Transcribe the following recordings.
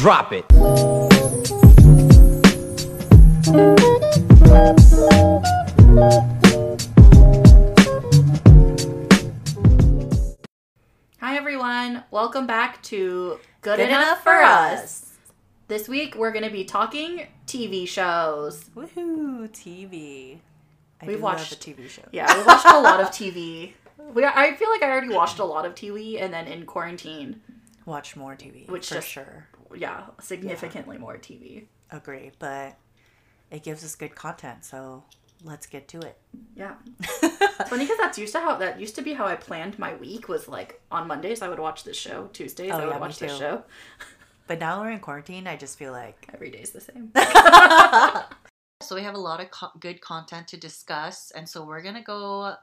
Drop it. Hi everyone, welcome back to Good, Good Enough, Enough for for Us. Us. This week we're going to be talking TV shows. Woohoo! TV. I We've do watched- love a TV show. Yeah, we watched a lot of TV. We, I feel like I already watched a lot of TV, and then in quarantine, watch more TV, Which for just- sure. Yeah, significantly more TV. Agree, but it gives us good content, so let's get to it. Yeah, it's funny because that's used to how that used to be how I planned my week. Was like on Mondays I would watch this show, Tuesdays Oh, I would yeah, me watch this show. but now we're in quarantine. I just feel like Every day's the same. so we have a lot of co- good content to discuss, and so we're gonna go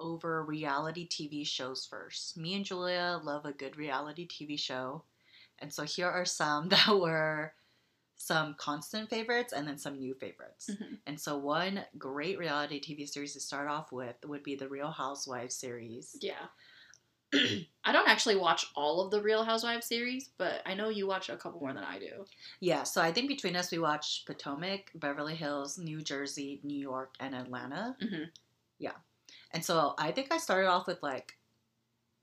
over reality TV shows first. Me and Julia love a good reality TV show, and so here are some that were some constant favorites and then some new favorites. Mhm. And so one great reality TV series to start off with would be the Real Housewives series. Yeah. I don't actually watch all of the Real Housewives series, but I know you watch a couple more than I do. Yeah, so I think between us we watch Potomac, Beverly Hills, New Jersey, New York, and Atlanta. Mhm. Yeah. And so I think I started off with like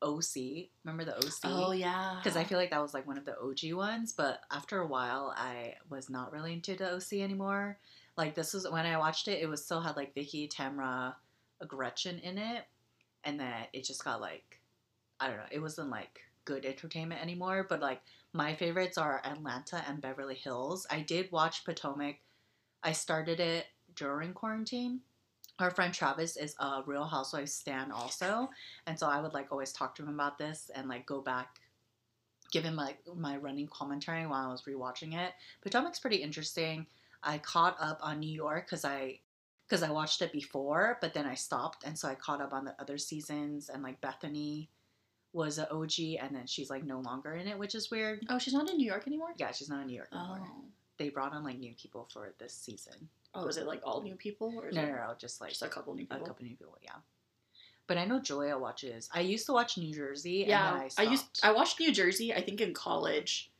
OC. Remember the OC? Oh yeah. Because I feel like that was like one of the OG ones, but after a while, I was not really into the OC anymore. Like this was when I watched it, it was still had like Vicki, Tamra, Gretchen in it, and then it just got like, I don't know, it wasn't like good entertainment anymore. But like my favorites are Atlanta and Beverly Hills. I did watch Potomac. I started it during quarantine. Our friend Travis is a Real Housewives stan also, and so I would like always talk to him about this and like go back, give him like my running commentary while I was rewatching it. Potomac's pretty interesting. I caught up on New York because I because I watched it before, but then I stopped, and so I caught up on the other seasons. And like Bethenny was an OG, and then she's like no longer in it, which is weird. Oh, she's not in New York anymore. Yeah, she's not in New York anymore. Oh. They brought on like new people for this season. Oh, is it like all new people or No, no, no, just like just a couple new people. a couple new people, yeah. But I know Julia watches. I used to watch New Jersey. Yeah, and then I, I, used. I watched New Jersey. I think in college,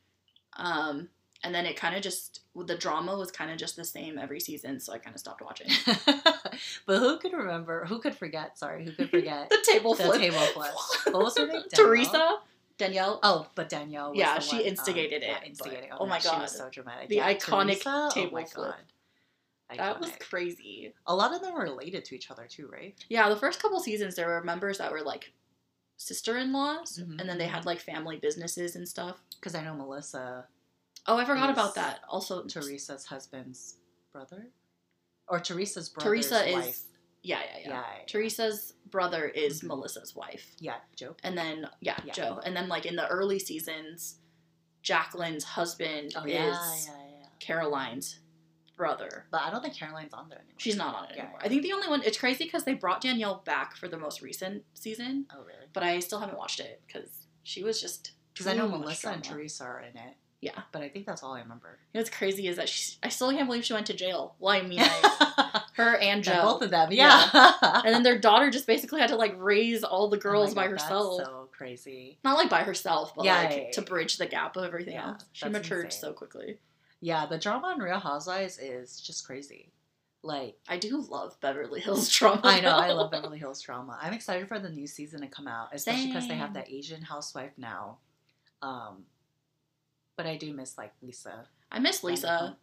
um, and then it kind of just the drama was kind of just the same every season, so I kind of stopped watching. but who could remember? Who could forget? Sorry, who could forget the table flip? the table flip? What was her name? Teresa, Danielle. Oh, but Danielle. Was Yeah, she one, um, instigated yeah, it, instigated. but- oh my god, she was so dramatic. The Yeah, iconic Teresa? table oh my flip. God. That was crazy. A lot of them were related to each other too, right? Yeah, the first couple seasons there were members that were like sister-in-laws, Mhm. and then they had like family businesses and stuff. Because I know Melissa, Oh, I forgot about that. Also, Teresa's husband's brother, or Teresa's brother's Teresa is wife. yeah, yeah, yeah. Yeah, yeah, Teresa's brother is Mhm. Melissa's wife. yeah, Joe. And then yeah, Yeah. Joe. And then like in the early seasons, Jacqueline's husband Oh is yeah, yeah, yeah. Caroline's brother. But I don't think Caroline's on there anymore. She's not on it Yeah, anymore. yeah. I think the only one it's crazy because they brought Danielle back for the most recent season, Oh really? but I still haven't watched it because she was just Because I know Melissa and. Teresa are in it, Yeah. but I think that's all I remember. You know what's crazy is that she I still can't believe she went to jail. Well, I mean I, her and Joe. both of them, Yeah. yeah. and then their daughter just basically had to like raise all the Oh girls by God, that's herself. so crazy. Not like by herself, but Yeah, like yeah, to bridge the gap of everything else. She matured insane. so quickly. Yeah, the drama on Real Housewives is just crazy. Like, I do love Beverly Hills drama. I know, I love Beverly Hills drama. I'm excited for the new season to come out, especially because they have that Asian housewife now. Um, but I do miss like Lisa. I miss Lisa.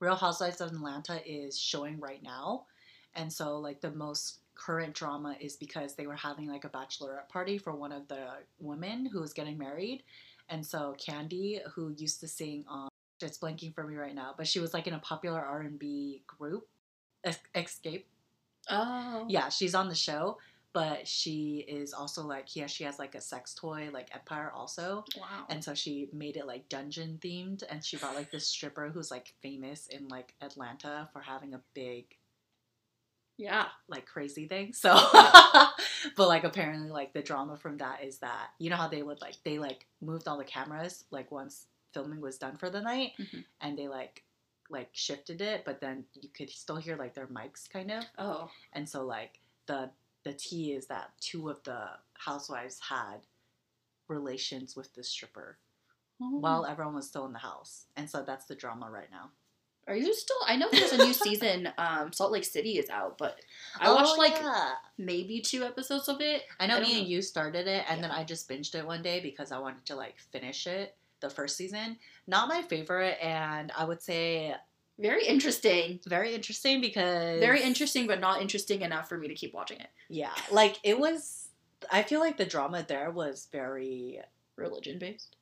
Real Housewives of Atlanta is showing right now, and so like the most current drama is because they were having like a bachelorette party for one of the women who was getting married, and so Kandi, who used to sing on, it's blanking for me right now, but she was like in a popular R and B group, Es- Xscape. Oh. Yeah, she's on the show, but she is also like yeah, she has like a sex toy like Empire also. Wow. And so she made it like dungeon themed, and she brought like this stripper who's like famous in like Atlanta for having a big yeah. like crazy thing. So, but like apparently like the drama from that is that you know how they would like they like moved all the cameras like once filming was done for the night, Mhm. and they like like shifted it, but then you could still hear like their mics kind of, Oh. and so like the the tea is that two of the housewives had relations with the stripper. while everyone was still in the house, and so that's the drama right now. Are you still? I know there's a new season. Um, Salt Lake City is out, but I watched like Oh, yeah. maybe two episodes of it. I know I me and you started it, and then I just binged it one day because I wanted to like finish it. The first season, not my favorite, and I would say Very interesting. very interesting because Very interesting, but not interesting enough for me to keep watching it. Yeah, like it was. I feel like the drama there was very Religion based.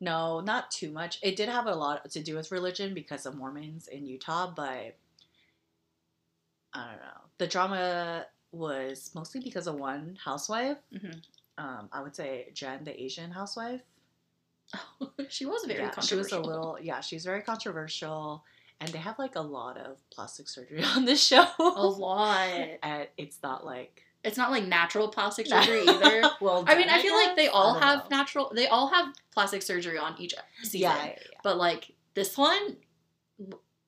no, not too much. It did have a lot to do with religion because of Mormons in Utah, but I don't know. The drama was mostly because of one housewife. hmm Um, I would say Jen, the Asian housewife. she was very yeah, she was a little. Yeah, she's very controversial, and they have like a lot of plastic surgery on this show. a lot. and it's not like It's not like natural plastic surgery either. well, I mean, I feel like they all have know. natural. They all have plastic surgery on each season. Yeah, yeah, yeah. But like this one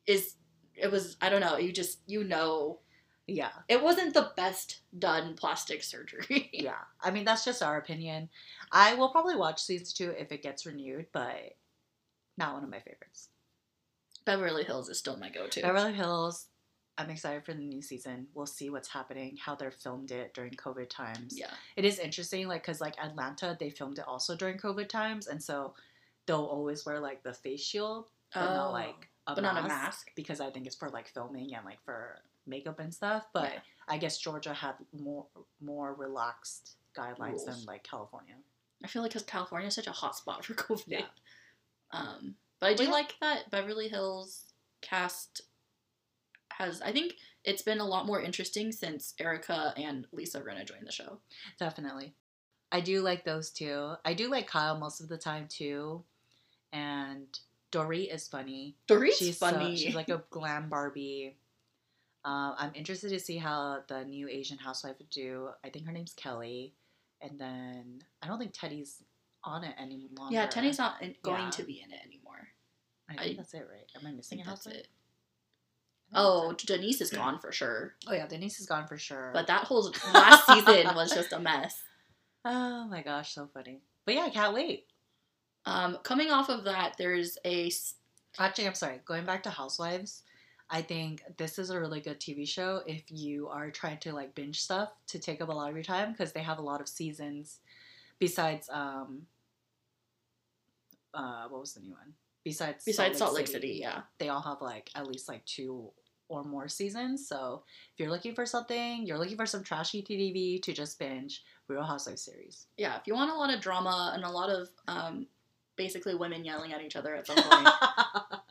is. It was. I don't know. You just. You know. Yeah. It wasn't the best done plastic surgery. yeah. I mean, that's just our opinion. I will probably watch season two if it gets renewed, but not one of my favorites. Beverly Hills is still my go-to. Beverly Hills. I'm excited for the new season. We'll see what's happening, how they're filmed it during COVID times. yeah. It is interesting, like, because, like, Atlanta, they filmed it also during COVID times, and so they'll always wear, like, the face shield, but not, Oh. like, a But mask, not a mask. Because I think it's for, like, filming and, like, for makeup and stuff. But Yeah. I guess Georgia had more more relaxed guidelines than, like, California. I feel like because California is such a hot spot for COVID. Yeah. Um, but I do yeah. like that Beverly Hills cast has. I think it's been a lot more interesting since Erika and Lisa Rinna joined the show. Definitely. I do like those two. I do like Kyle most of the time too. And Dorit is funny. Dorit's she's so- funny. she's like a glam Barbie. Uh, I'm interested to see how the new Asian housewife would do. I think her name's Kelly. And then I don't think Teddi's on it any longer. yeah, Teddi's not in, going Yeah. to be in it anymore. I think I- that's it, right? Am I I missing think a that's housewife? it. Oh. Denise is gone for sure. oh yeah, Denise is gone for sure. But that whole last season was just a mess. oh my gosh, so funny. But yeah, I can't wait. Um, coming off of that, there's a. Actually, I'm sorry. Going back to Housewives, I think this is a really good TV show if you are trying to like binge stuff to take up a lot of your time because they have a lot of seasons. Besides, um, uh, what was the new one? Besides, besides Salt Lake City. Yeah, they all have like at least like two or more seasons. So if you're looking for something, you're looking for some trashy TV to just binge, Real Housewives series. yeah. If you want a lot of drama and a lot of um, basically women yelling at each other at some point.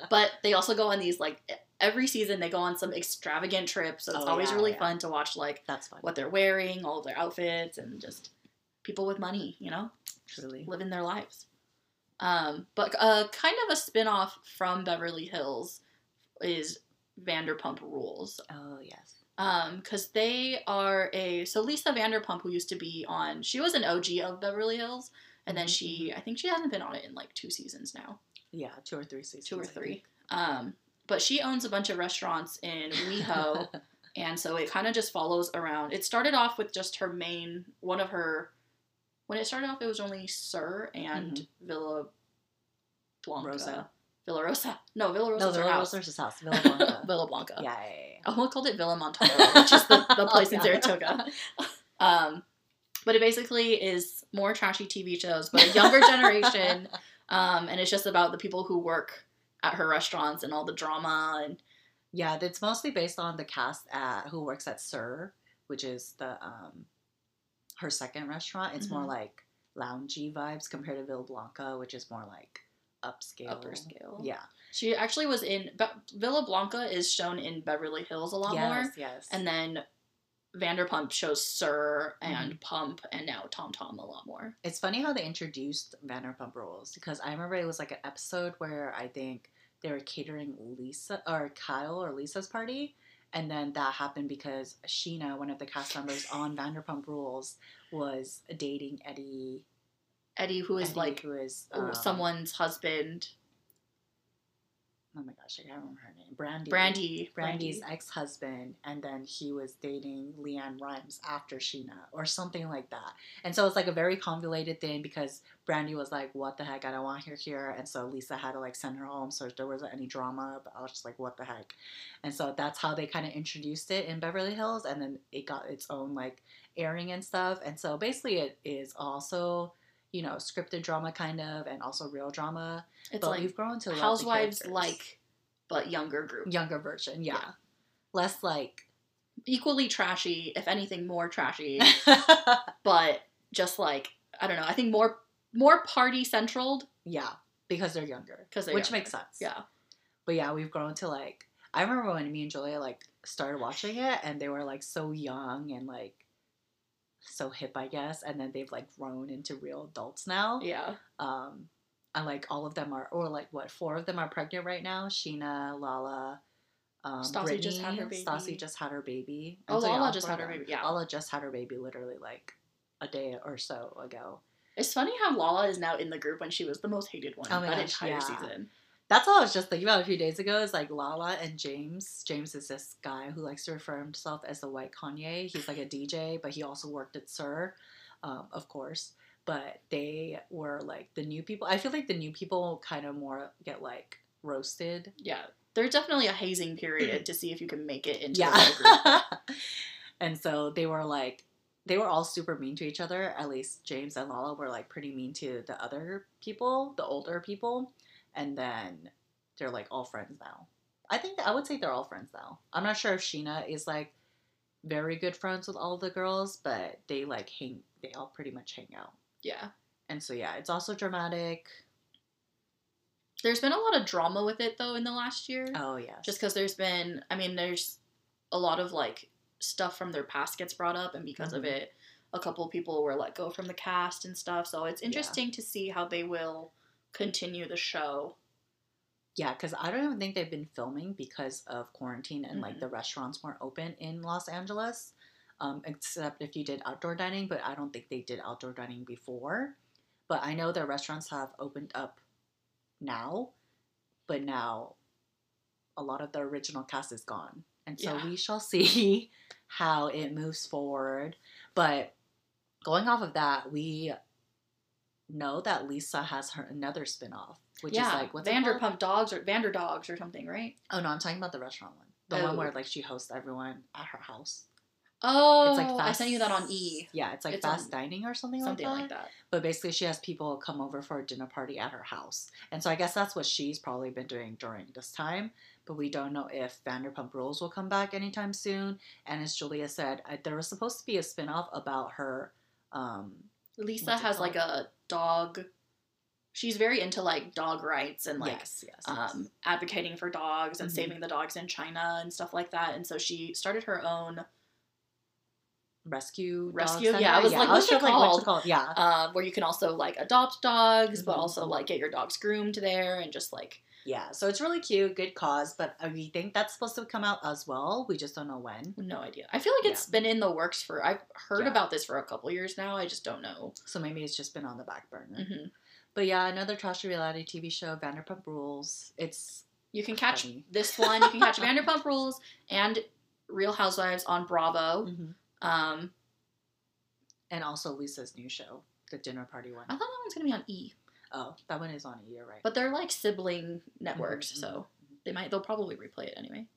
but they also go on these like every season they go on some extravagant trips so it's Oh, always yeah, really yeah. fun to watch like That's fun. what they're wearing all of their outfits and just people with money you know Truly. living their lives um, but uh, kind of a spin-off from beverly hills is vanderpump rules Oh yes. um because they are a so lisa vanderpump who used to be on she was an og of beverly hills and then she i think she hasn't been on it in like two seasons now Yeah, two or three seasons. two or three. Um, but she owns a bunch of restaurants in WeHo, and so it kind of just follows around. It started off with just her main one of her. When it started off, it was only SUR and Villa Blanca. Rosa. Villa Rosa. No, Villa no, Rosa's her Villa house. Rosa's house. Villa Blanca. Villa Blanca. yeah, yeah, yeah, I almost called it Villa Montalvo, which is the, the place in Oh, yeah. Saratoga. Um, but it basically is more trashy TV shows, but a younger generation. Um, and it's just about the people who work at her restaurants and all the drama and Yeah, it's mostly based on the cast at who works at SUR, which is the um her second restaurant. It's more Mhm. like loungy vibes compared to Villa Blanca, which is more like upscale. upper scale. Yeah. She actually was in Be- Villa Blanca is shown in Beverly Hills a lot yes, more, Yes. and then Vanderpump shows SUR and Mm-hmm. Pump and now Tom Tom a lot more. It's funny how they introduced Vanderpump Rules because I remember it was like an episode where I think they were catering Lisa or Kyle or Lisa's party. And then that happened because Scheana, one of the cast members on Vanderpump Rules, was dating Eddie. Eddie, who is Eddie, like who is um, someone's husband. Oh my gosh, I can't remember her name. Brandi. Brandi. Brandi's Brandi. ex husband, and then he was dating LeAnn Rimes after Scheana, or something like that. And so it's like a very convoluted thing because Brandi was like, "What the heck? I don't want her here," and so Lisa had to like send her home, so there wasn't any drama. But I was just like, "What the heck?" And so that's how they kind of introduced it in Beverly Hills, and then it got its own like airing and stuff. And so basically, it is also you know scripted drama kind of, and also real drama. It's but like we've grown to Housewives like, but younger group. younger version, yeah. Yeah. Less like Equally trashy, if anything more trashy, but just like I don't know. I think more more party centraled yeah, because they're younger. 'Cause they're which younger. makes sense. Yeah. But yeah, we've grown to like I remember when me and Julia like started watching it and they were like so young and like so hip, I guess, and then they've like grown into real adults now. Yeah. Um and like all of them are or like what, four of them are pregnant right now. Scheana, Lala, um, Stassi just had her Brittany. Stassi baby. just had her baby. Oh, so, Lala just had her baby, yeah. Lala just had her baby literally like a day or so ago. It's funny how Lala is now in the group when she was the most hated one Oh that gosh, entire yeah. season. That's all I was just thinking about a few days ago. Is like Lala and James. James is this guy who likes to refer himself as the White Kanye. He's like a DJ, but he also worked at SUR, um, of course. But they were like the new people. I feel like the new people kind of more get like roasted. Yeah. There's definitely a hazing period to see if you can make it into Yeah. the group. and so they were like, they were all super mean to each other. At least James and Lala were like pretty mean to the other people, the older people. And then they're like all friends now. I think I would say they're all friends now. I'm not sure if Scheana is like very good friends with all the girls, but they like hang, they all pretty much hang out. Yeah. And so yeah, it's also dramatic. There's been a lot of drama with it though in the last year. Oh yeah. Just because there's been, I mean, there's a lot of like stuff from their past gets brought up, and because of Mhm. it, a couple people were let go from the cast and stuff. So it's interesting to see how they will continue the show. Yeah, because I don't even think they've been filming because of quarantine and like Mhm. the restaurants weren't open in Los Angeles, um, except if you did outdoor dining. But I don't think they did outdoor dining before. But I know their restaurants have opened up now, but now a lot of the original cast is gone, and so Yeah. we shall see how it moves forward. But going off of that, we know that Lisa has her another spinoff, which yeah, is like what's? Vanderpump Dogs or Vander Dogs or something, right? Oh no, I'm talking about the restaurant one. The Oh. one where like she hosts everyone at her house. Oh, It's like fast, I sent you that on E. Yeah, it's like It's fast dining or something, Something like, like that. that. But basically, she has people come over for a dinner party at her house, and so I guess that's what she's probably been doing during this time. But we don't know if Vanderpump Rules will come back anytime soon. And as Julia said, I, there was supposed to be a spinoff about her. Um, Lisa has like a dog. She's very into like dog rights and like yes, yes, yes. um, advocating for dogs and Mhm. saving the dogs in China and stuff like that. And so she started her own, rescue, Rescue? Yeah, I was like, what's what's called? it called? Yeah, uh, where you can also like adopt dogs, but Mhm. also like get your dogs groomed there and just like yeah. So it's really cute, good cause. But uh, we think that's supposed to come out as well. We just don't know when. no idea. I feel like it's been in the works for. I've heard Yeah. about this for a couple years now. I just don't know. So maybe it's just been on the back burner. hmm But yeah, another trashy reality TV show, Vanderpump Rules. It's You can catch Funny. this one. You can catch Vanderpump Rules and Real Housewives on Bravo. Um, and also Lisa's new show, the dinner party one. I thought that one's gonna be on E, Oh, that one is on a year, right? but they're like sibling networks, Mhm, so they might. They'll probably replay it anyway.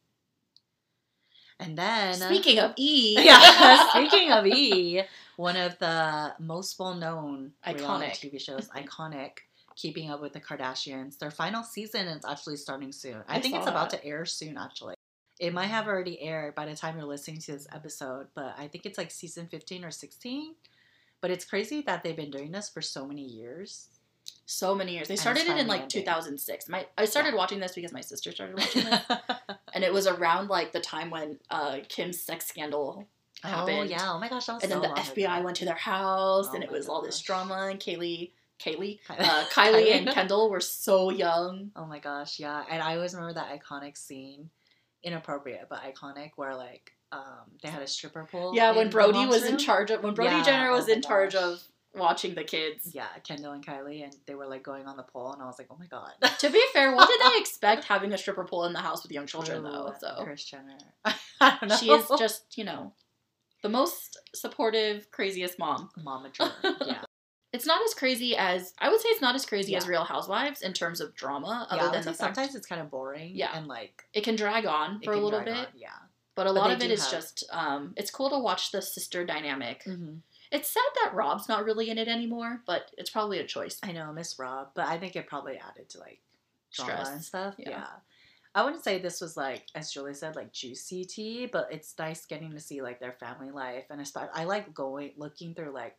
and then Speaking of E, yeah, speaking of E, one of the most well-known Iconic. TV shows, iconic. Keeping Up with the Kardashians. Their final season is actually starting soon. I, I think it's about that. to air soon, actually. It might have already aired by the time you're listening to this episode, but I think it's like season 15 or 16. But it's crazy that they've been doing this for so many years. So many years. They started it in like 2006. My I started Yeah. watching this because my sister started watching this, and it was around like the time when uh, Kim's sex scandal oh, happened. yeah. Oh my gosh, and so then the FBI ago. went to their house, Oh and it was all this drama. And Kaylee, Kaylee, uh, Kylie, and Kendall were so young. Oh my gosh, yeah. And I always remember that iconic scene, inappropriate but iconic, where like um they had a stripper pole. Yeah, when Brody was in charge of when Brody Yeah, Jenner oh was my in charge of watching the kids. Yeah, Kendall and Kylie, and they were like going on the pole, and I was like, oh my god. To be fair, what did they expect having a stripper pole in the house with young children though? Ooh, So Kris Jenner. I don't know. she is just, you know, the most supportive, craziest mom. momager. Yeah. It's not as crazy as I would say. It's not as crazy as Real Housewives in terms of drama, other I than the fact sometimes it's kind of boring. Yeah. and like it can drag on for a little bit. on, Yeah. But a But lot of it is have- just um, it's cool to watch the sister dynamic. Mm-hmm. It's sad that Rob's not really in it anymore, but it's probably a choice. I know, Miss Rob, but I think it probably added to like drama Stress. and stuff. Yeah. Yeah. I wouldn't say this was like, as Julie said, like juicy tea, but it's nice getting to see like their family life, and especially I like going looking through like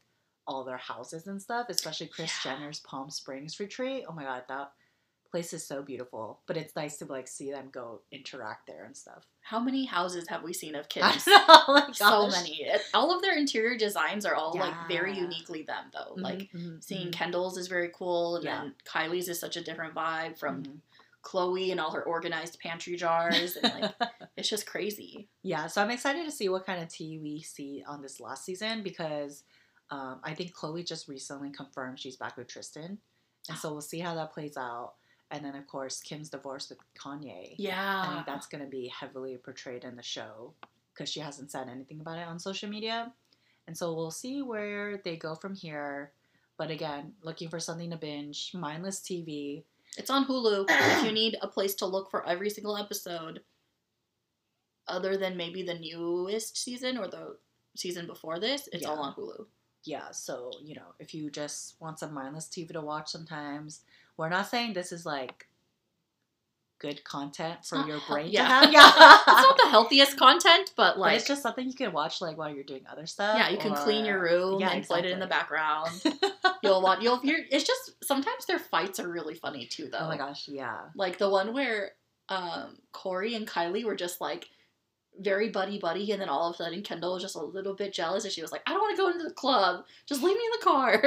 all their houses and stuff, especially Kris Yeah. Jenner's Palm Springs retreat. Oh my god, that place is so beautiful. But it's nice to like see them go interact there and stuff. How many houses have we seen of kids? oh so many. It- all of their interior designs are all like very uniquely them though. Like Mhm, mhm, seeing mhm. Kendall's is very cool, and Yeah. then Kylie's is such a different vibe from Mhm. Khloe and all her organized pantry jars, and like it's just crazy. Yeah, so I'm excited to see what kind of tea we see on this last season because um, I think Khloe just recently confirmed she's back with Tristan. And so we'll see how that plays out. And then, of course, Kim's divorce with Kanye. Yeah, think that's going to be heavily portrayed in the show because she hasn't said anything about it on social media. And so we'll see where they go from here. But again, looking for something to binge, mindless TV. it's on Hulu. if you need a place to look for every single episode, other than maybe the newest season or the season before this, it's all on Hulu. yeah, so you know, if you just want some mindless TV to watch sometimes, we're not saying this is like good content for your brain yeah. to have. Yeah. it's not the healthiest content, but but like it's just something you can watch like while you're doing other stuff. yeah, you can clean your room Yeah, and play it in the background. You'll want You'll hear. It's just sometimes their fights are really funny too, though. oh my gosh, yeah. Like the one where um, Corey and Kylie were just like very buddy buddy, and then all of a sudden Kendall was just a little bit jealous, and she was like, "I don't want to go into the club. Just leave me in the car."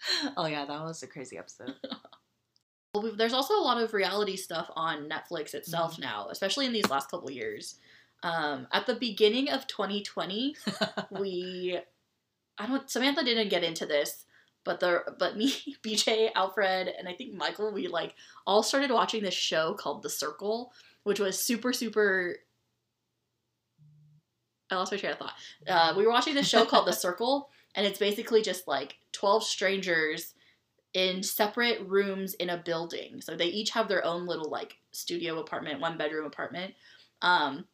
Oh yeah, that was a crazy episode. Well, we've- There's also a lot of reality stuff on Netflix itself Mm-hmm. now, especially in these last couple years. Um, at the beginning of 2020, we, I don't, Samantha didn't get into this, but the, but me, BJ, Alfred, and I think Michael, we like all started watching this show called The Circle, which was super, super. I lost my train of thought. Uh, we were watching this show called The Circle, and it's basically just like 12 strangers in separate rooms in a building. So they each have their own little like studio apartment, one bedroom apartment. Um,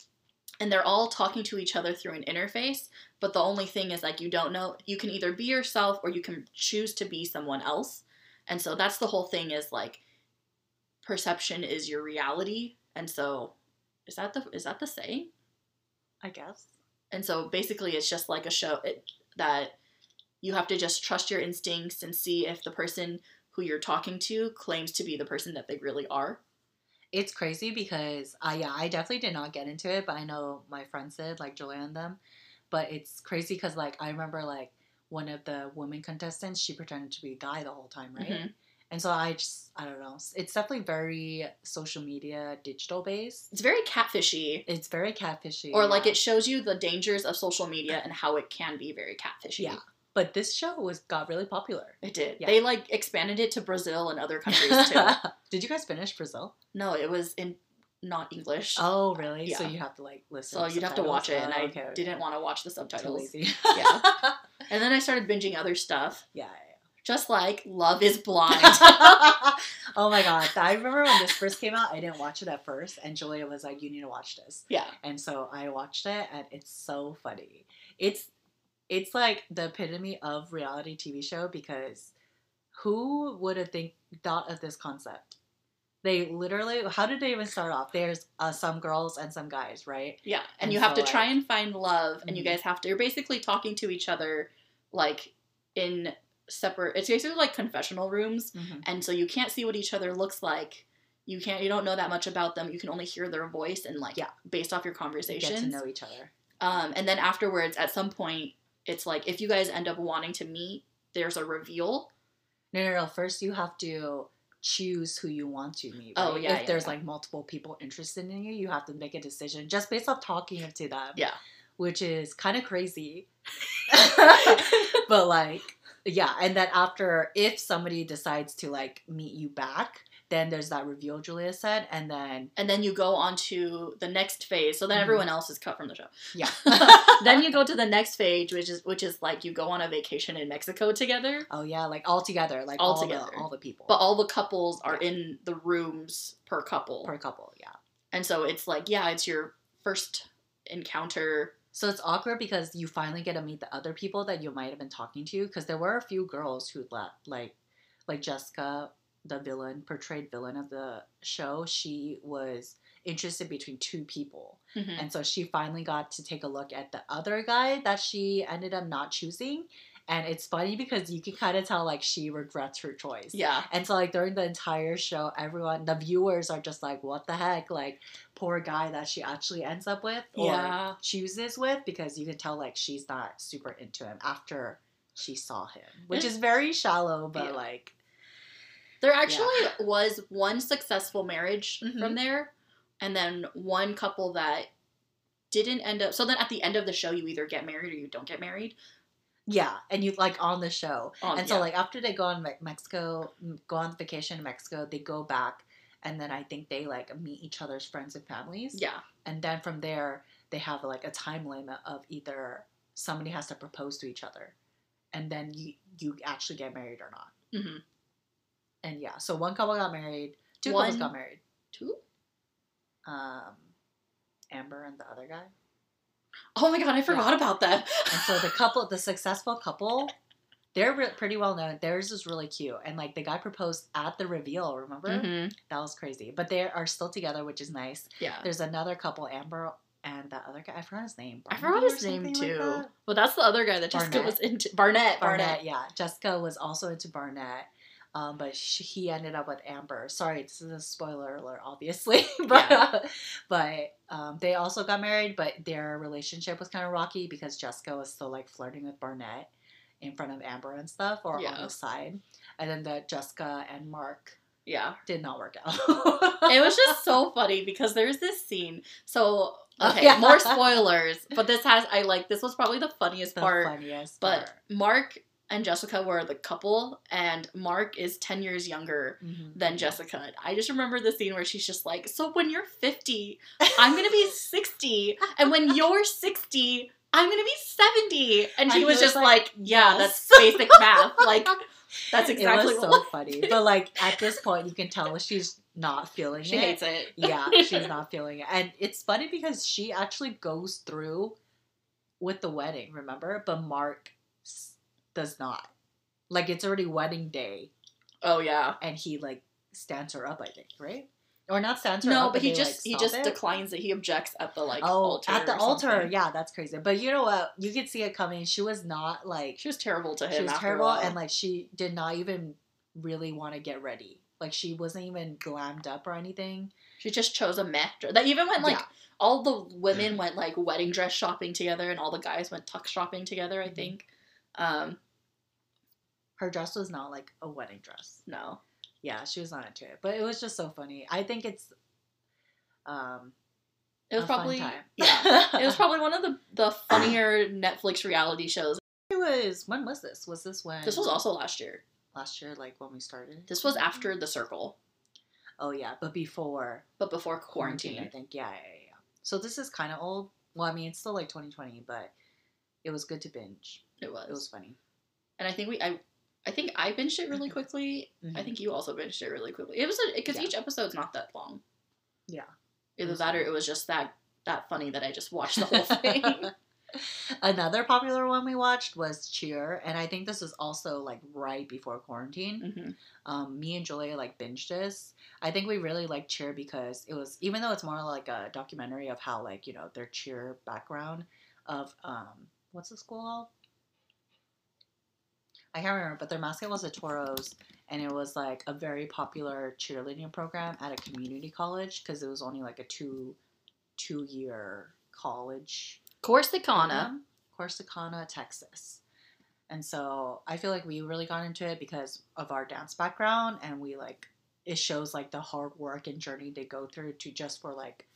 and they're all talking to each other through an interface, but the only thing is like you don't know you can either be yourself or you can choose to be someone else. And so that's the whole thing is like perception is your reality. And so is that the is that the saying? I guess. And so basically, it's just like a show it, that you have to just trust your instincts and see if the person who you're talking to claims to be the person that they really are. It's crazy because I yeah, I definitely did not get into it, but I know my friends did, like Julia and them. But it's crazy because like I remember like one of the women contestants, she pretended to be a guy the whole time, right? Mhm. And so I just I don't know. It's definitely very social media digital based. It's very catfishy, It's very catfishy. or like it shows you the dangers of social media and how it can be very catfishy. Yeah. But this show was got really popular. It did. Yeah. They like expanded it to Brazil and other countries too. Did you guys finish Brazil? no, it was in not English. Oh, really? So you have to like listen. so you'd have to watch it, and I Oh, okay, okay. didn't want to watch the subtitles. lazy. Yeah. And then I started binging other stuff, yeah. just like Love Is Blind. oh my god! I remember when this first came out. I didn't watch it at first, and Julia was like, "You need to watch this." yeah. And so I watched it, and it's so funny. It's it's like the epitome of reality TV show because who would have think thought of this concept? They literally, how did they even start off? There's uh, some girls and some guys, right? Yeah, and, And you have so, to try and find love, and you Mhm. guys have to. You're basically talking to each other, like in separate. It's basically like confessional rooms, Mm-hmm. and so you can't see what each other looks like. You can't. You don't know that much about them. You can only hear their voice and like Yeah. based off your Get conversations. to know each other. Um, and then afterwards, at some point, it's like if you guys end up wanting to meet, there's a reveal. No, no, no. First, you have to choose who you want to meet. Oh, yeah, If yeah, there's yeah. like multiple people interested in you, you have to make a decision just based off talking to them. Yeah. Which is kind of crazy. but like, yeah, and then after, if somebody decides to like meet you back, then there's that reveal Julia said, and then and then you go on to the next phase. So then Mhm. everyone else is cut from the show. yeah, then you go to the next phase, which is which is like you go on a vacation in Mexico together, oh yeah, like all together, like All all, together. the all the people, but all the couples are Yeah. in the rooms per couple, per couple, yeah. and so it's like yeah, it's your first encounter. So it's awkward because you finally get to meet the other people that you might have been talking to. Because there were a few girls who left, like, like Jessica, the villain, portrayed villain of the show. She was interested between two people, Mhm. and so she finally got to take a look at the other guy that she ended up not choosing. And it's funny because you can kind of tell like she regrets her choice. Yeah, And so, like, during the entire show, everyone, the viewers are just like, what the heck? Like, poor guy that she actually ends up with or Yeah. chooses with because you can tell, like, she's not super into him after she saw him, which is very shallow, but, Yeah. like, there actually was one successful marriage Mhm. from there, and then one couple that didn't end up. So then at the end of the show, you either get married or you don't get married. yeah. And you, like, on the show. Um, and so, yeah. like, after they go on Me- Mexico, go on vacation in Mexico, they go back. And then I think they like meet each other's friends and families. yeah, and then from there they have like a time limit of either somebody has to propose to each other and then you you actually get married or not hmm and yeah so one couple got married two One- couples got married two. um amber and the other guy Oh my god, I forgot about that. and so the couple the successful couple they're re- pretty well known theirs is really cute and like the guy proposed at the reveal remember Mhm. that was crazy but they are still together which is nice Yeah, there's another couple amber and that other guy i forgot his name I forgot his name something like too. that. but that's the other guy that Jessica was into. Barnett. Barnett, Barnett. yeah. Jessica was also into Barnett, um, but she, he ended up with Amber. Sorry, this is a spoiler alert, obviously. but but um, they also got married, but their relationship was kind of rocky because Jessica was still like flirting with Barnett in front of Amber and stuff, or Yeah. on the side. And then the Jessica and Mark Yeah. did not work out. it was just so funny because there's this scene. So Oh, okay, yeah. more spoilers, but this has I like this was probably the funniest the part. funniest. But part. Mark and Jessica were the couple, and Mark is ten years younger Mhm. than Jessica. And I just remember the scene where she's just like, "So when you're 50, I'm gonna be 60, and when you're 60." I'm gonna be 70. And And he he was just like, like, yeah, yes. that's basic math. Like, that's exactly it was what so funny. But like at this point, you can tell she's not feeling she it. She hates it. yeah, she's not feeling it. And it's funny because she actually goes through with the wedding, remember? But Mark does not. Like it's already wedding day Oh, yeah. and he like stands her up, I think, right? Or not stands her No, up, No, but he they, just like, he just declines it. He objects at the like Oh, altar. at the altar, something. yeah, that's crazy. But you know what? You could see it coming. She was not like She was terrible to him. she was terrible and like she did not even really want to get ready. Like she wasn't even glammed up or anything. she just chose a meh dress. That even went like Yeah. all the women went like wedding dress shopping together, and all the guys went tux shopping together. I Mhm. think. Um, Her dress was not like a wedding dress. no, Yeah, she was not into it. But it was just so funny. I think it's um it was probably yeah. It was probably one of the the funnier Netflix reality shows. It was when was this? Was this when This was also last year. last year, like when we started? This was after The Circle, Oh yeah, but before but before quarantine, quarantine. I think. Yeah, yeah, yeah. So this is kind of old. Well, I mean, it's still like 2020, but it was good to binge. It was. It was funny. and I think we I. I think I binged it really quickly. I Mhm. think you also binged it really quickly. It was because Yeah. each episode's not that long. Yeah. Either was that or it was just that that funny that I just watched the whole thing. Another popular one we watched was Cheer, and I think this was also like right before quarantine. hmm Um, me and Julia like binged this. I think we really liked Cheer because it was even though it's more like a documentary of how like you know their cheer background of um what's the school called? I can't remember, but their mascot was the Toros, and it was like a very popular cheerleading program at a community college because it was only like a two two year college Corsicana. program, Corsicana, Texas. And so I feel like we really got into it because of our dance background, and we like it shows like the hard work and journey they go through to just for like,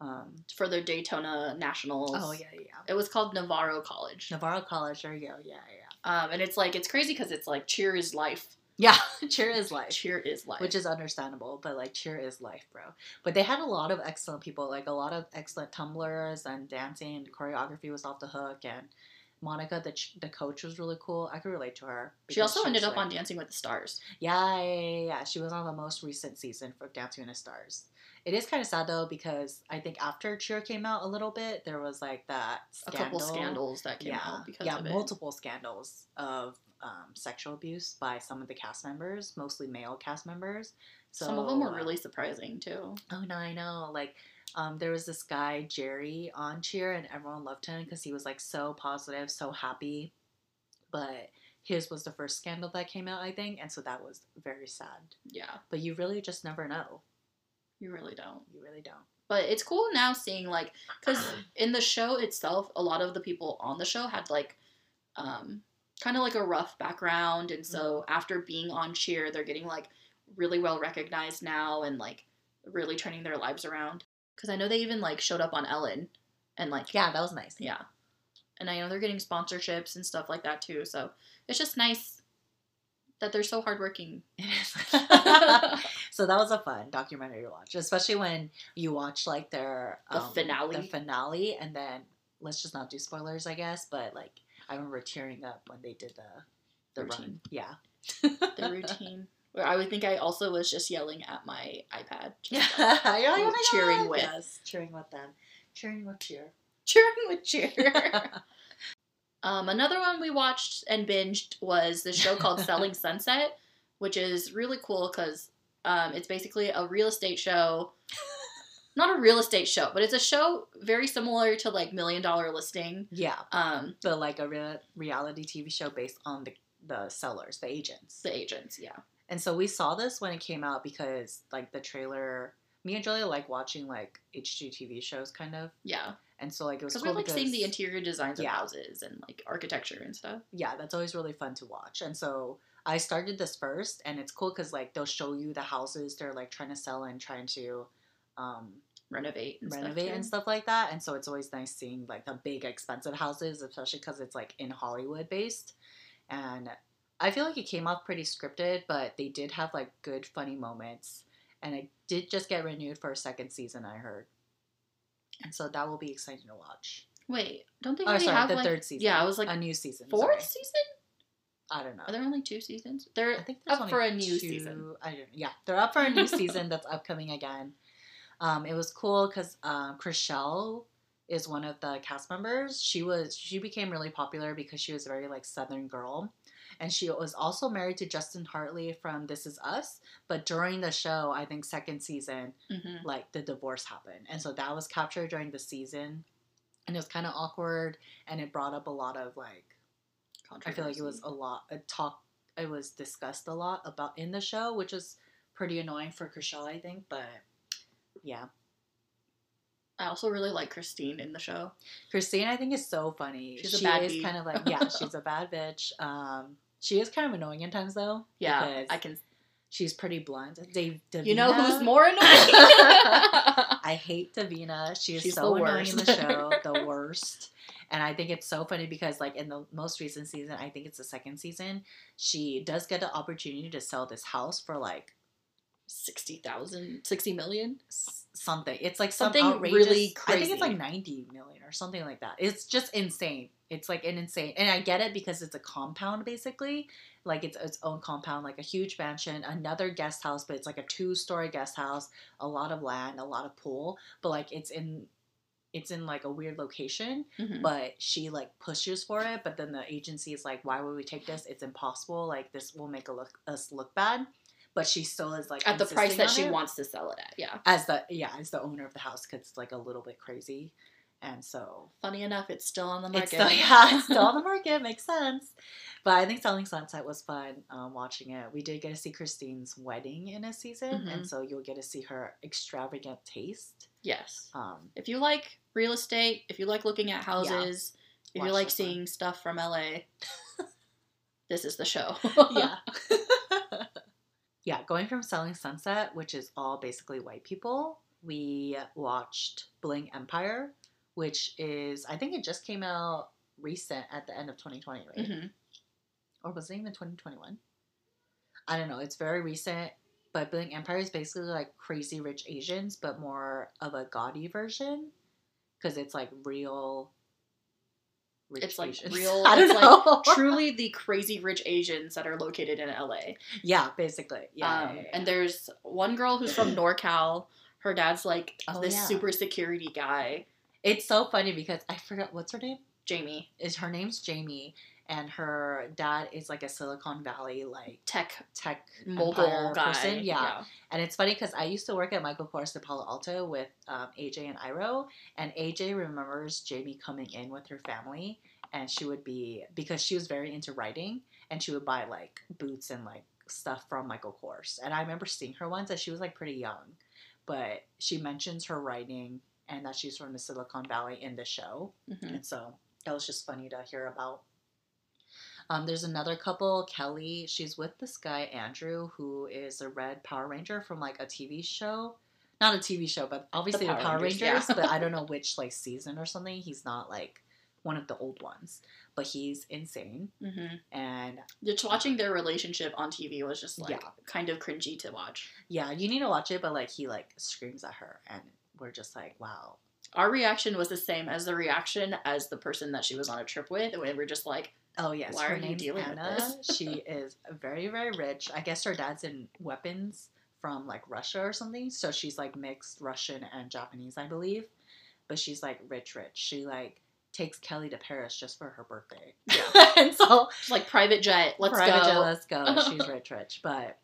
um, for their Daytona Nationals. oh yeah, yeah, It was called Navarro College. Navarro College. There you go. Yeah, yeah. Um, and it's like it's crazy because it's like cheer is life. Yeah, cheer is life. Cheer is life. Which is understandable, but like cheer is life, bro. But they had a lot of excellent people, like a lot of excellent tumblers and dancing. And choreography was off the hook, and Monica, the ch- the coach, was really cool. I could relate to her. she also ended was, up on Dancing with the Stars. Yeah, yeah, yeah, yeah. She was on the most recent season for Dancing with the Stars. It is kind of sad though because I think after Cheer came out a little bit, there was like that A scandal. couple scandals that came yeah, out because yeah, of it. multiple scandals of um, sexual abuse by some of the cast members, mostly male cast members. So, Some of them were uh, really surprising too. Oh no, I know. Like, um, there was this guy Jerry on Cheer, and everyone loved him because he was like so positive, so happy. But his was the first scandal that came out, I think, and so that was very sad. Yeah, But you really just never know. You really don't. You really don't. But it's cool now seeing like because in the show itself, a lot of the people on the show had like um, kind of like a rough background, and so after being on Cheer, they're getting like really well recognized now and like really turning their lives around. Because I know they even like showed up on Ellen, and like Yeah, that was nice. yeah, and I know they're getting sponsorships and stuff like that too. So it's just nice that they're so hardworking. It is. so that was a fun documentary to watch, especially when you watch like their The um, finale. the finale, and then let's just not do spoilers, I guess. But like, I remember tearing up when they did the the run. Routine. Yeah, the routine. Where I would think I also was just yelling at my iPad. Yeah, like, "Oh Cheering God." with. yes, cheering with them, cheering with cheer. cheering with cheer. Um, another one we watched and binged was the show called Selling Sunset, which is really cool because um, it's basically a real estate show. Not a real estate show, but it's a show very similar to like Million Dollar Listing. yeah, Um, but like a real reality TV show based on the the sellers, the agents. the agents, yeah. And so we saw this when it came out because like the trailer. Me and Julia like watching like HGTV shows, kind of. Yeah. And so like it was cool we like because seeing the interior designs of Yeah. houses and like architecture and stuff. yeah, that's always really fun to watch. And so I started this first, and it's cool because like they'll show you the houses they're like trying to sell and trying to um, Renovate and renovate stuff. and stuff like that. And so it's always nice seeing like the big expensive houses, especially because it's like in Hollywood based. And I feel like it came off pretty scripted, but they did have like good funny moments. And it did just get renewed for a second season, I heard. And so that will be exciting to watch. Wait, don't they Oh, sorry, have the like third season. Yeah, I was like a new season. fourth sorry. season. I don't know. Are there only two seasons? They're I think there's up for a new two- season. I don't. Yeah, they're up for a new season that's upcoming again. Um, it was cool because um, Chrishell is one of the cast members. She was she became really popular because she was a very like Southern girl, and she was also married to Justin Hartley from This Is Us. But during the show, I think second season, hmm like the divorce happened, and so that was captured during the season, and it was kind of awkward, and it brought up a lot of like I feel like it was a lot a talk. It was discussed a lot about in the show, which is pretty annoying for Chrishell, I think. But yeah, I also really like Christine in the show. Christine, I think is so funny. She's a she bad is bee. kind of like yeah, she's a bad bitch. Um, she is kind of annoying at times though. Yeah, because I can. She's pretty blunt. Dave, You know who's more annoying? I hate Davina. She is She's so annoying in the show, the worst. And I think it's so funny because, like, in the most recent season, I think it's the second season, she does get the opportunity to sell this house for like 60,000, 60 million? something. It's like some Something outrageous, really I think it's like 90 million or something like that. It's just insane. It's like an insane, and I get it because it's a compound basically, like it's its own compound, like a huge mansion, another guest house, but it's like a two-story guest house, a lot of land, a lot of pool, but like it's in, it's in like a weird location, Mhm. but she like pushes for it, but then the agency is like, why would we take this? It's impossible. Like this will make a look, us look bad. But she still is like At the price that she it wants to sell it at, yeah. as the yeah as the owner of the house because it's like a little bit crazy and so Funny enough, it's still on the market. it's still yeah it's still on the market makes sense but i think selling sunset was fun um, watching it we did get to see christine's wedding in a season Mhm. and so you'll get to see her extravagant taste yes. um, If you like real estate, if you like looking at houses, if Watch you like this one. seeing stuff from LA, this is the show. yeah yeah going from selling sunset which is all basically white people we watched bling empire which is i think it just came out recent at the end of 2020 right Mhm. or was it even 2021? I don't know. It's very recent. But Bling Empire is basically like crazy rich Asians, but more of a gaudy version because it's like real. Rich It's like Asians. real. I don't know. like truly the crazy rich Asians that are located in LA. yeah, basically. Yeah. um, yeah, yeah, And there's one girl who's from NorCal. Her dad's like Oh, this yeah. super security guy, it's so funny because I forgot what's her name. Jaime. Is her name's Jaime, and her dad is like a Silicon Valley like Tech tech mogul person. Yeah. And it's funny because I used to work at Michael Kors in Palo Alto with um, AJ and Iro, and AJ remembers Jaime coming in with her family, and she would be because she was very into writing, and she would buy like boots and like stuff from Michael Kors. And I remember seeing her once, and she was like pretty young, but she mentions her writing and that she's from the Silicon Valley in the show, Mhm. and so that was just funny to hear about. Um, there's another couple, Kelly. She's with this guy Andrew, who is a red Power Ranger from like a TV show. Not a TV show, but obviously the Power Power, Rangers, Rangers. yeah. but I don't know which like season or something. He's not like one of the old ones, but he's insane. Mhm. And Just watching their relationship on TV was just like Yeah. kind of cringy to watch. yeah, you need to watch it. But like he like screams at her, and we're just like, wow. Our reaction was the same as the reaction as the person that she was on a trip with, and we were just like, Oh yes, Why her are you name's dealing Anna. she is very very rich. I guess her dad's in weapons from like Russia or something. So she's like mixed Russian and Japanese, I believe. But she's like rich rich. She like takes Kelly to Paris just for her birthday. Yeah. and so She's like private jet, let's private go. jet, let's go. She's rich rich, but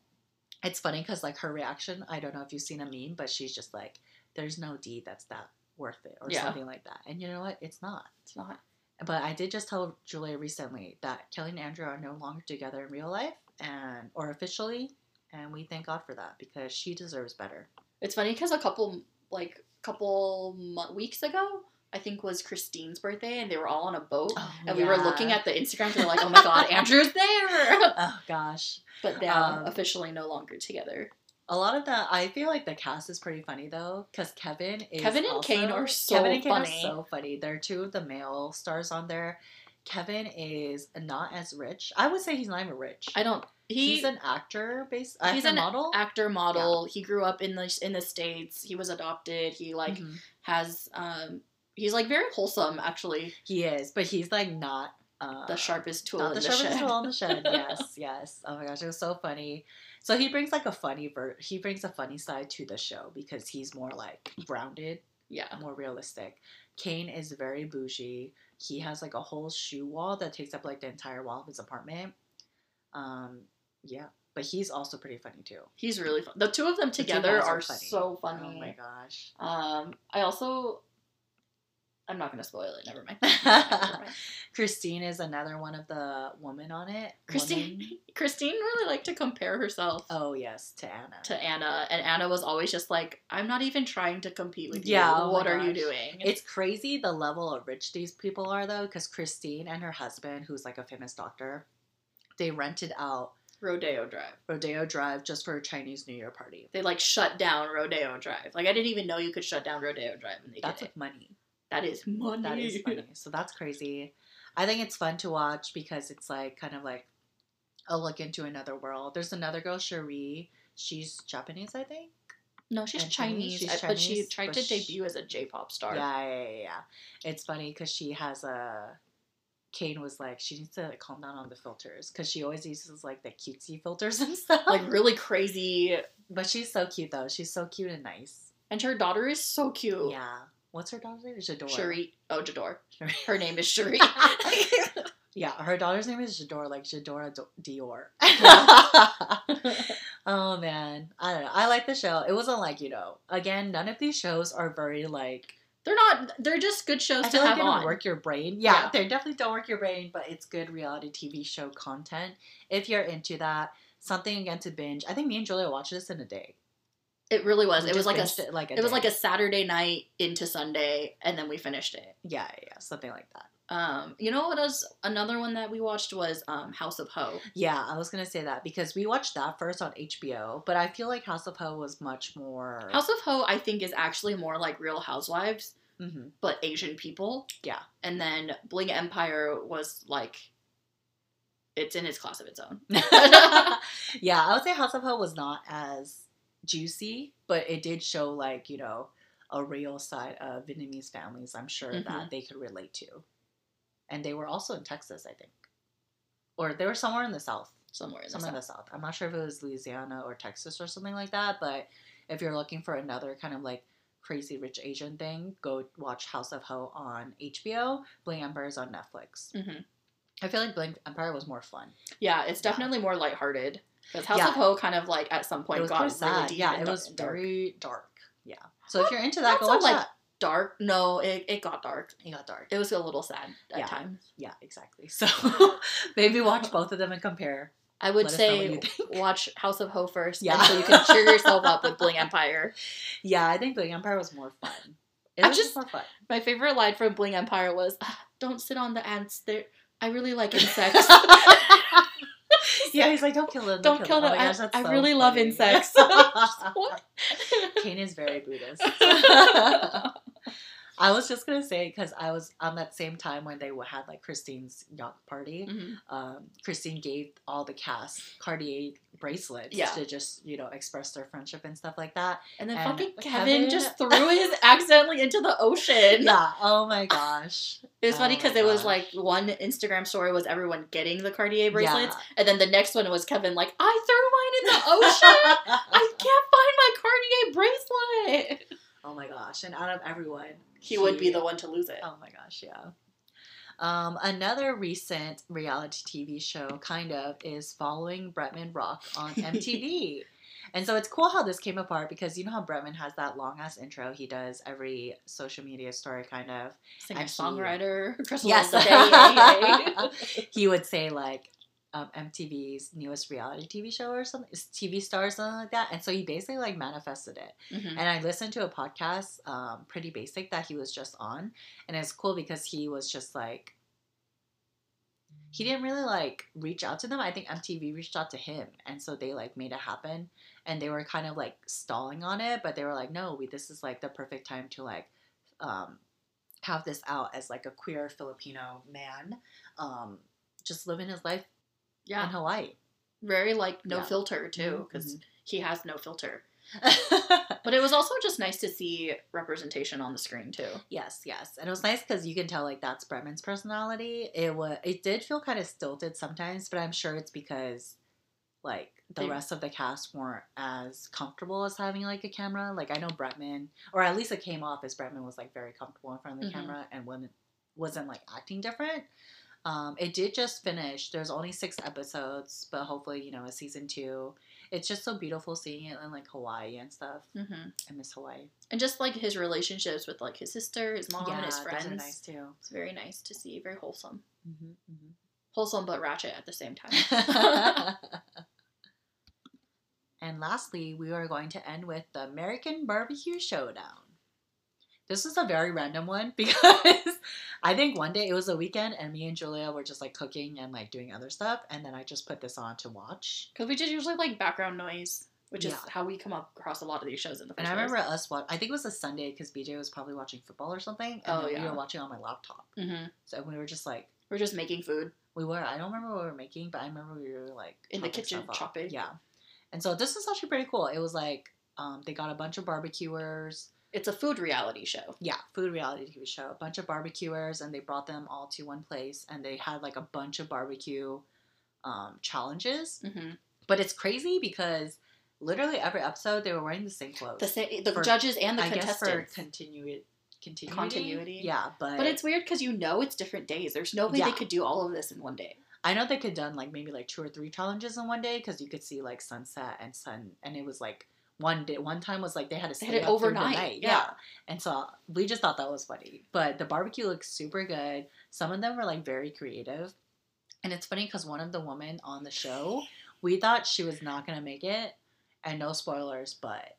it's funny because like her reaction. I don't know if you've seen a meme, but she's just like, "There's no deed that's that worth it," or Yeah. something like that. And you know what? It's not. It's not. But I did just tell Julia recently that Kelly and Andrew are no longer together in real life and or officially, and we thank God for that because she deserves better. It's funny because a couple like couple mo- weeks ago, I think was Christine's birthday, and they were all on a boat, and we were looking at the Instagram, and we were like, "Oh my God, Andrew's there!" Oh gosh, But now Um, officially no longer together. A lot of the I feel like the cast is pretty funny though because Kevin is Kevin and also- Kane are so Kevin and Kane funny. are so funny. They're two of the male stars on there. Kevin is not as rich. I would say he's not even rich. I don't. He he's an actor based. he's an model. actor model. He grew up in the in the states. He was adopted. He like Mhm. has um. He's like very wholesome actually. He is, but he's like not uh, The sharpest tool Not in the the, sharpest shed. tool on the shed. Yes, yes. Oh my gosh, it was so funny. So he brings like a funny ver- he brings a funny side to the show because he's more like grounded, yeah. more realistic. Kane is very bougie. He has like a whole shoe wall that takes up like the entire wall of his apartment. Um, yeah, but he's also pretty funny too. He's really fun. The two of them together guys are are funny. so funny. Oh my gosh. Um, I also, I'm not gonna spoil it. Never mind. Never mind. Christine is another one of the women on it. Christine, Woman. Christine really liked to compare herself Oh yes, to Anna. to Anna, and Anna was always just like, "I'm not even trying to compete with you. Yeah, oh what are you doing?" It's crazy the level of rich these people are though, because Christine and her husband, who's like a famous doctor, they rented out Rodeo Drive. Rodeo Drive just for a Chinese New Year party. They like shut down Rodeo Drive. Like I didn't even know you could shut down Rodeo Drive, and they That's did it. with money. That is money. That is funny. So that's crazy. I think it's fun to watch because it's like kind of like a look into another world. There's another girl, Cherie. She's Japanese, I think. No, she's Chinese, Chinese? She's uh, but she tried but to she- debut as a J-pop star. Yeah, yeah, yeah, yeah. It's funny because she has a. Kane was like, she needs to like, calm down on the filters because she always uses like the cutesy filters and stuff. Like really crazy. but she's so cute though. She's so cute and nice. And her daughter is so cute. Yeah. What's her daughter's name? Jadore. Cherie. Oh, Jadore. Her name is Cherie. Yeah, her daughter's name is Jadore, like Jadora Dior. oh man, I don't know. I like the show. It wasn't like you know. Again, none of these shows are very like. they're not. They're just good shows I to like have they don't on. work your brain. Yeah, Yeah. they definitely don't work your brain, but it's good reality TV show content if you're into that. Something again to binge. I think me and Julia watched this in a day. It really was. We it was like a. it like a It was like a Saturday night into Sunday, and then we finished it. yeah, yeah, something like that. Um, you know what was another one that we watched was um, House of Ho. Yeah, I was gonna say that because we watched that first on HBO, but I feel like House of Ho was much more. House of Ho, I think, is actually more like Real Housewives, Mhm. but Asian people. Yeah. And then Bling Empire was like it's in its class of its own. yeah, I would say House of Ho was not as juicy, but it did show like you know a real side of Vietnamese families. I'm sure Mhm. that they could relate to, and they were also in Texas, I think, or they were somewhere in the South. Somewhere in the somewhere in the south. South. I'm not sure if it was Louisiana or Texas or something like that, but if you're looking for another kind of like crazy rich Asian thing, go watch House of Ho on HBO. Bling Empire is on Netflix. hmm I feel like Bling Empire was more fun. Yeah, it's Yeah. definitely more lighthearted. Because House Yeah. of Ho kind of like at some point it got really sad. deep Yeah, it was dark. very dark. Yeah. So if you're into that, go watch like, that. dark. No, it, it got dark. It got dark. It was a little sad at Yeah. times. Yeah, exactly. So maybe watch both of them and compare. I would Let us know what say watch House of Ho first, Yeah. so you can cheer yourself up with Bling Empire. Yeah, I think Bling Empire was more fun. It I was just- more fun. My favorite line from Bling Empire was, "Ah, "Don't sit on the ants. They're, I really like insects. Yeah, he's like, don't kill them. Don't kill them. them. Oh I, gosh, I so really love insects." Kane is very Buddhist. I was just gonna say because I was on that same time when they had like Christine's yacht party. Mhm. Um, Christine gave all the cast Cartier bracelets Yeah. to just you know express their friendship and stuff like that. And then And fucking Kevin- Kevin, just threw his accidentally into the ocean. Yeah. Oh my gosh. It was funny Oh because it was like one Instagram story was everyone getting the Cartier bracelets, Yeah. and then the next one was Kevin like, I threw mine in the ocean. I can't find my Cartier bracelet. oh my gosh! And out of everyone, He would be the one to lose it. Oh my gosh, yeah. Um, another recent reality TV show, kind of, is following Bretman Rock on MTV. and so it's cool how this came apart because you know how Bretman has that long ass intro he does every social media story, kind of. Singer and he- songwriter, Crystal Yes. yes. he would say like um, MTV's newest reality TV show or something, TV star or something like that. And so he basically like manifested it. Mhm. And I listened to a podcast, um, Pretty Basic, that he was just on. And it's cool because he was just like, he didn't really like reach out to them. I think MTV reached out to him. And so they like made it happen. And they were kind of like stalling on it, but they were like, no, we, this is like the perfect time to like, um, have this out as like a queer Filipino man, um, just living his life in Yeah, Hawaii. very like no Yeah. filter too, because he has no filter. But it was also just nice to see representation on the screen too. Yes, yes, and it was nice because you can tell like that's Bretman's personality. It was it did feel kind of stilted sometimes, but I'm sure it's because like the They- rest of the cast weren't as comfortable as having like a camera. Like I know Bretman, or at least it came off as Bretman was like very comfortable in front of the Mhm. camera and wasn't wasn't like acting different. Um, it did just finish. There's only six episodes, but hopefully you know a season two. It's just so beautiful seeing it in like Hawaii and stuff. hmm I miss Hawaii. And just like his relationships with like his sister, his mom, and his those friends. are nice too. It's very nice to see. Very wholesome. hmm hmm Wholesome but ratchet at the same time. and lastly, we are going to end with the American Barbecue Showdown. This is a very random one because I think one day it was a weekend and me and Julia were just like cooking and like doing other stuff, and then I just put this on to watch. Because we just usually like background noise, which is Yeah. how we come across a lot of these shows in the And I remember us watch. I think it was a Sunday because BJ was probably watching football or something, and Oh, then we yeah. were watching on my laptop. hmm So we were just like, We're just making food. we were. I don't remember what we were making, but I remember we were like In the chopping kitchen, stuff up. chopping. Yeah, and so this is actually pretty cool. It was like um, they got a bunch of barbecuers. It's a food reality show. Yeah, food reality TV show. A bunch of barbecuers, and they brought them all to one place, and they had like a bunch of barbecue um, challenges. hmm But it's crazy because literally every episode they were wearing the same clothes. The the For- judges and the I guess for contestants. continuity. Continuity. Continuity. Yeah, but, but it's weird because you know it's different days. There's no way Yeah. they could do all of this in one day. I know they could done like maybe like two or three challenges in one day because you could see like sunset and sun, and it was like one day. One time was like they had to They had it overnight, night. yeah. and so we just thought that was funny. But the barbecue looks super good. Some of them were like very creative, and it's funny because one of the women on the show, we thought she was not gonna make it, and no spoilers, but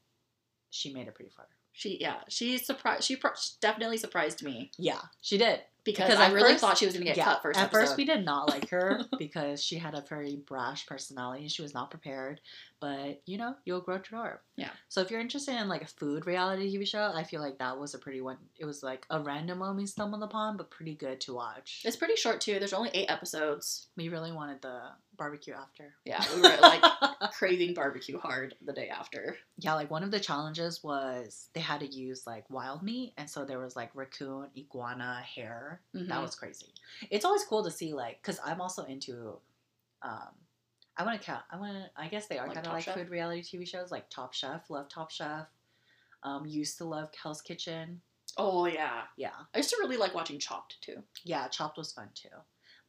she made it pretty far. She yeah, she surprised. She pro- definitely surprised me Yeah, she did. Because, Because I really first- thought she was gonna get yeah, cut first. at episode. first we did not like her because she had a very brash personality and she was not prepared. But you know, you'll grow to her. Yeah. So if you're interested in like a food reality TV show, I feel like that was a pretty one. It was like a random one we stumbled upon, but pretty good to watch. It's pretty short too. There's only eight episodes. we really wanted the barbecue after. Yeah, we were like craving barbecue hard the day after. Yeah, like one of the challenges was they had to use like wild meat, and so there was like raccoon, iguana, hare. That Mhm. was crazy. It's always cool to see like because I'm also into. um I want to count. I want to. I guess they are Like kind of like Chef? food reality TV shows, like Top Chef. Love Top Chef. Um, used to love Hell's Kitchen. Oh yeah, Yeah, I used to really like watching Chopped too. yeah. Chopped was fun too.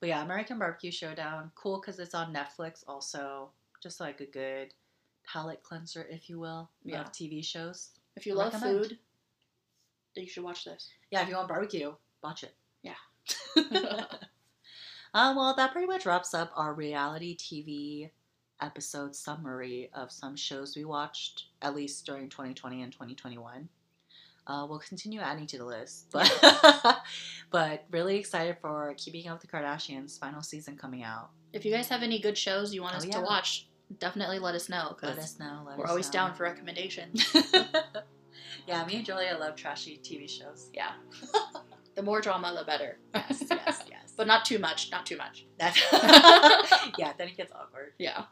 But yeah, American Barbecue Showdown, cool because it's on Netflix. Also, just like a good palate cleanser, if you will, Yeah. of TV shows. If you love Recommend. food, then you should watch this. Yeah, if you want barbecue, watch it. Um, well, that pretty much wraps up our reality TV episode summary of some shows we watched, at least during 2020 and 2021. Uh, we'll continue adding to the list, but but really excited for Keeping Up with the Kardashians final season coming out. If you guys have any good shows you want Oh, us yeah. to watch, definitely let us know Let us know. Let we're us always know. down for recommendations. yeah, me and Julia love trashy TV shows. yeah, the more drama, the better. Yes, yes, yes. but not too much. Not too much. Yeah, then it gets awkward. Yeah.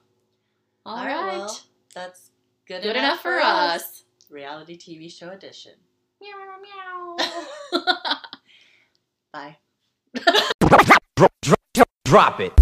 All All right, right. well, that's good, Good enough for us. Reality TV show edition. Meow meow meow. Bye. Drop, drop, drop it.